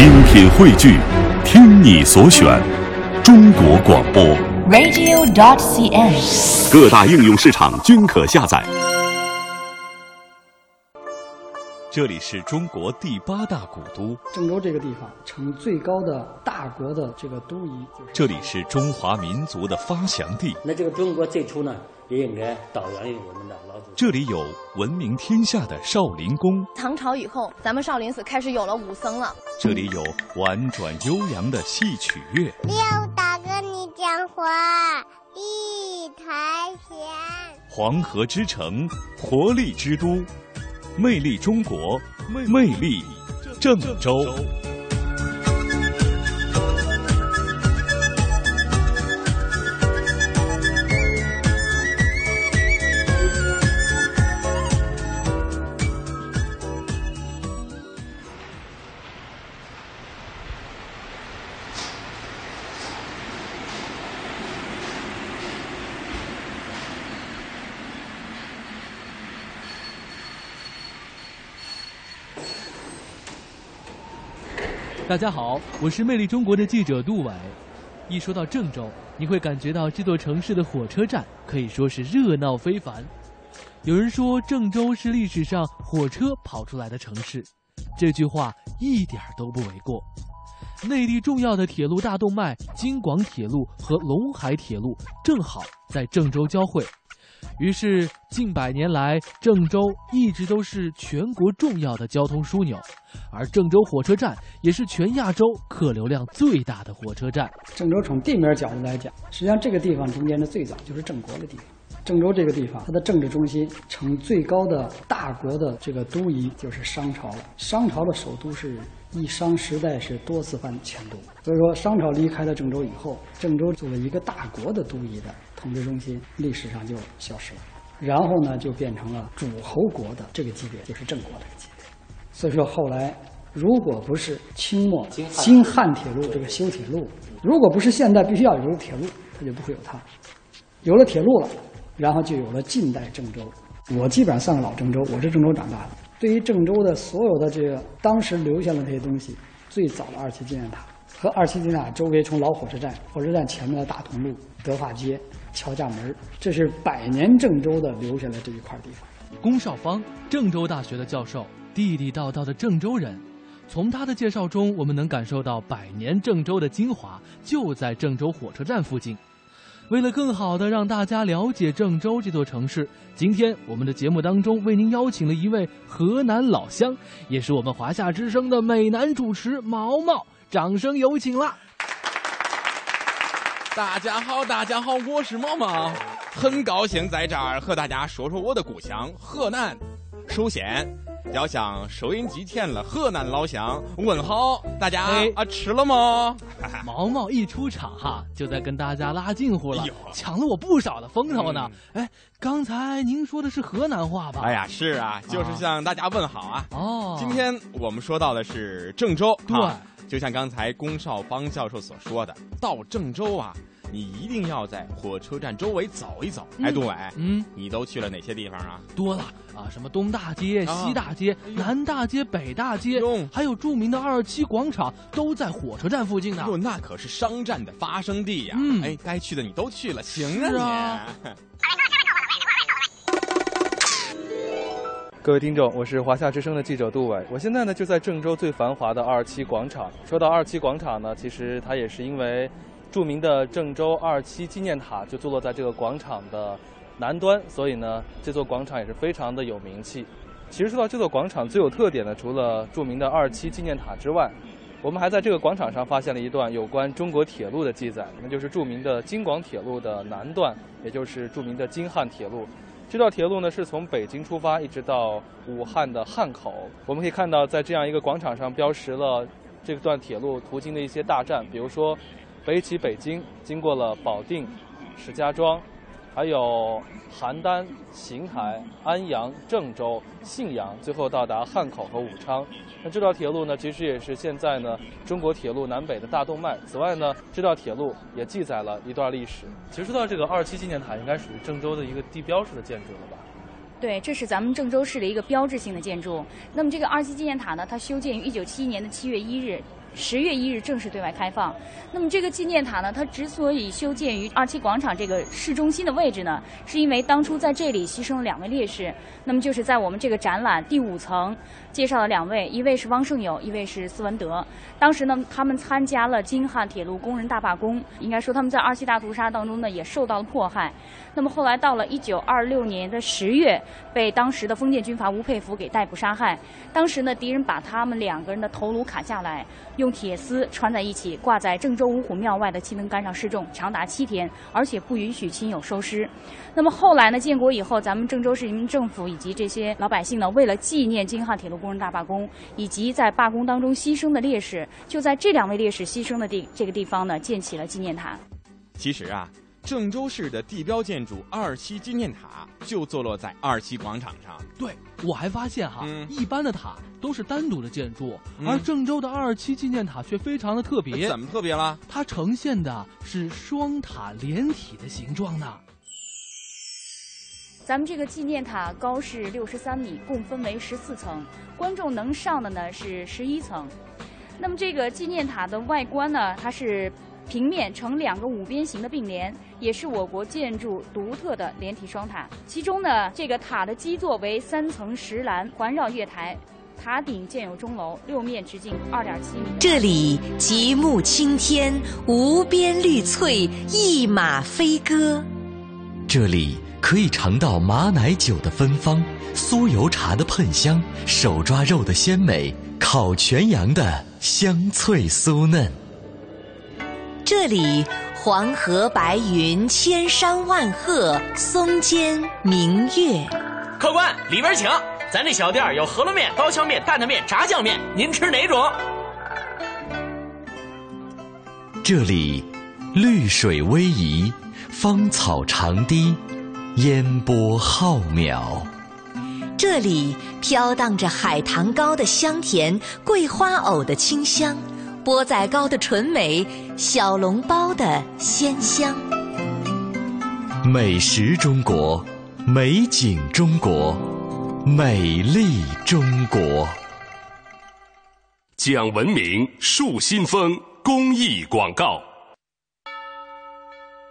精品汇聚，听你所选，中国广播。radio.dot.cn，。各大应用市场均可下载。这里是中国第八大古都，郑州这个地方，成最高的大国的这个都邑，就是这里是中华民族的发祥地，那这个中国最初呢，也应该导源于我们的老祖宗。这里有闻名天下的少林宫，唐朝以后，咱们少林寺开始有了武僧了。这里有婉转悠扬的戏曲乐，六大哥你讲话，一台弦。黄河之城，活力之都，魅力中国，魅力郑州。大家好，我是魅力中国的记者杜伟。一说到郑州，你会感觉到这座城市的火车站可以说是热闹非凡。有人说郑州是历史上火车跑出来的城市，这句话一点都不为过。内地重要的铁路大动脉京广铁路和陇海铁路正好在郑州交汇，于是近百年来，郑州一直都是全国重要的交通枢纽，而郑州火车站也是全亚洲客流量最大的火车站。郑州从地面角度来讲，实际上这个地方中间的最早就是郑国的地方。郑州这个地方，它的政治中心，成最高的大国的这个都邑就是商朝了。商朝的首都是一商时代是多次犯迁都，所以说商朝离开了郑州以后，郑州作为一个大国的都邑的统治中心，历史上就消失了。然后呢，就变成了诸侯国的这个级别，就是郑国这个级别。所以说后来，如果不是清末京汉铁路这个修铁路，如果不是现代必须要有铁路，它就不会有它。有了铁路了，然后就有了近代郑州。我基本上算个老郑州，我是郑州长大的。对于郑州的所有的这个当时留下的这些东西，最早的二期纪念塔和二七纪念周围，从老火车站、火车站前面的大同路、德化街、乔家门，这是百年郑州的留下来这一块地方。龚绍芳，郑州大学的教授，地地道道的郑州人。从他的介绍中，我们能感受到百年郑州的精华就在郑州火车站附近。为了更好的让大家了解郑州这座城市，今天我们的节目当中为您邀请了一位河南老乡，也是我们华夏之声的美男主持毛毛，掌声有请啦！大家好，大家好，我是毛毛，很高兴在这儿和大家说说我的故乡河南。首先要向收音机前的河南老乡问好，大家、哎啊吃了吗？毛毛一出场哈，就在跟大家拉近乎了哎，抢了我不少的风头呢。哎，刚才您说的是河南话吧？哎呀，是啊，就是向大家问好啊。哦，今天我们说到的是郑州，对啊就像刚才龚少芳教授所说的，到郑州啊，你一定要在火车站周围走一走。哎，杜伟，嗯，你都去了哪些地方啊？多了啊，什么东大街、啊西大街、南大街、北大街，还有著名的二七广场，都在火车站附近呢。哟，那可是商战的发生地呀！嗯哎，该去的你都去了，行是啊你。各位听众，我是华夏之声的记者杜伟，我现在呢就在郑州最繁华的二七广场。说到二七广场呢，其实它也是因为著名的郑州二七纪念塔就坐落在这个广场的南端，所以呢这座广场也是非常的有名气。其实说到这座广场最有特点的，除了著名的二七纪念塔之外，我们还在这个广场上发现了一段有关中国铁路的记载，那就是著名的京广铁路的南段，也就是著名的京汉铁路。这条铁路呢是从北京出发，一直到武汉的汉口。我们可以看到，在这样一个广场上标识了这段铁路途经的一些大站，比如说北起北京，经过了保定、石家庄，还有邯郸、邢台、安阳、郑州、信阳，最后到达汉口和武昌。那这条铁路呢，其实也是现在呢中国铁路南北的大动脉。此外呢，这条铁路也记载了一段历史。其实说到这个二七纪念塔，应该属于郑州的一个地标式的建筑了吧？对，这是咱们郑州市的一个标志性的建筑。那么这个二七纪念塔呢，它修建于一九七一年的七月一日，十月一日正式对外开放。那么这个纪念塔呢，它之所以修建于二七广场这个市中心的位置呢，是因为当初在这里牺牲了两位烈士。那么就是在我们这个展览第五层介绍了两位，一位是汪胜友，一位是斯文德。当时呢，他们参加了京汉铁路工人大罢工，应该说他们在二七大屠杀当中呢也受到了迫害。那么后来到了一九二六年的十月，被当时的封建军阀吴佩孚给逮捕杀害。当时呢，敌人把他们两个人的头颅砍下来，用铁丝穿在一起，挂在郑州五虎庙外的七灯杆上示众，长达七天，而且不允许亲友收尸。那么后来呢，建国以后，咱们郑州市人民政府以及这些老百姓呢，为了纪念京汉铁路工人大罢工以及在罢工当中牺牲的烈士，就在这两位烈士牺牲的地这个地方呢，建起了纪念塔。其实啊。郑州市的地标建筑二七纪念塔就坐落在二七广场上。对，我还发现哈，一般的塔都是单独的建筑，而郑州的二七纪念塔却非常的特别。怎么特别了？它呈现的是双塔连体的形状呢。咱们这个纪念塔高是六十三米，共分为十四层，观众能上的呢是十一层。那么这个纪念塔的外观呢，它是。平面呈两个五边形的并联，也是我国建筑独特的连体双塔。其中呢，这个塔的基座为三层石栏环绕月台，塔顶建有钟楼，六面直径二点七米。这里极目青天，无边绿翠，一马飞歌。这里可以尝到马奶酒的芬芳，酥油茶的喷香，手抓肉的鲜美，烤全羊的香脆酥嫩。这里黄河白云，千山万壑，松间明月。客官，里边请。咱这小店有饸饹面、刀削面、担担面、炸酱面，您吃哪种？这里绿水逶迤，芳草长堤，烟波浩渺。这里飘荡着海棠糕的香甜，桂花藕的清香。钵仔糕的纯美，小笼包的鲜香。美食中国，美景中国，美丽中国。讲文明树新风公益广告。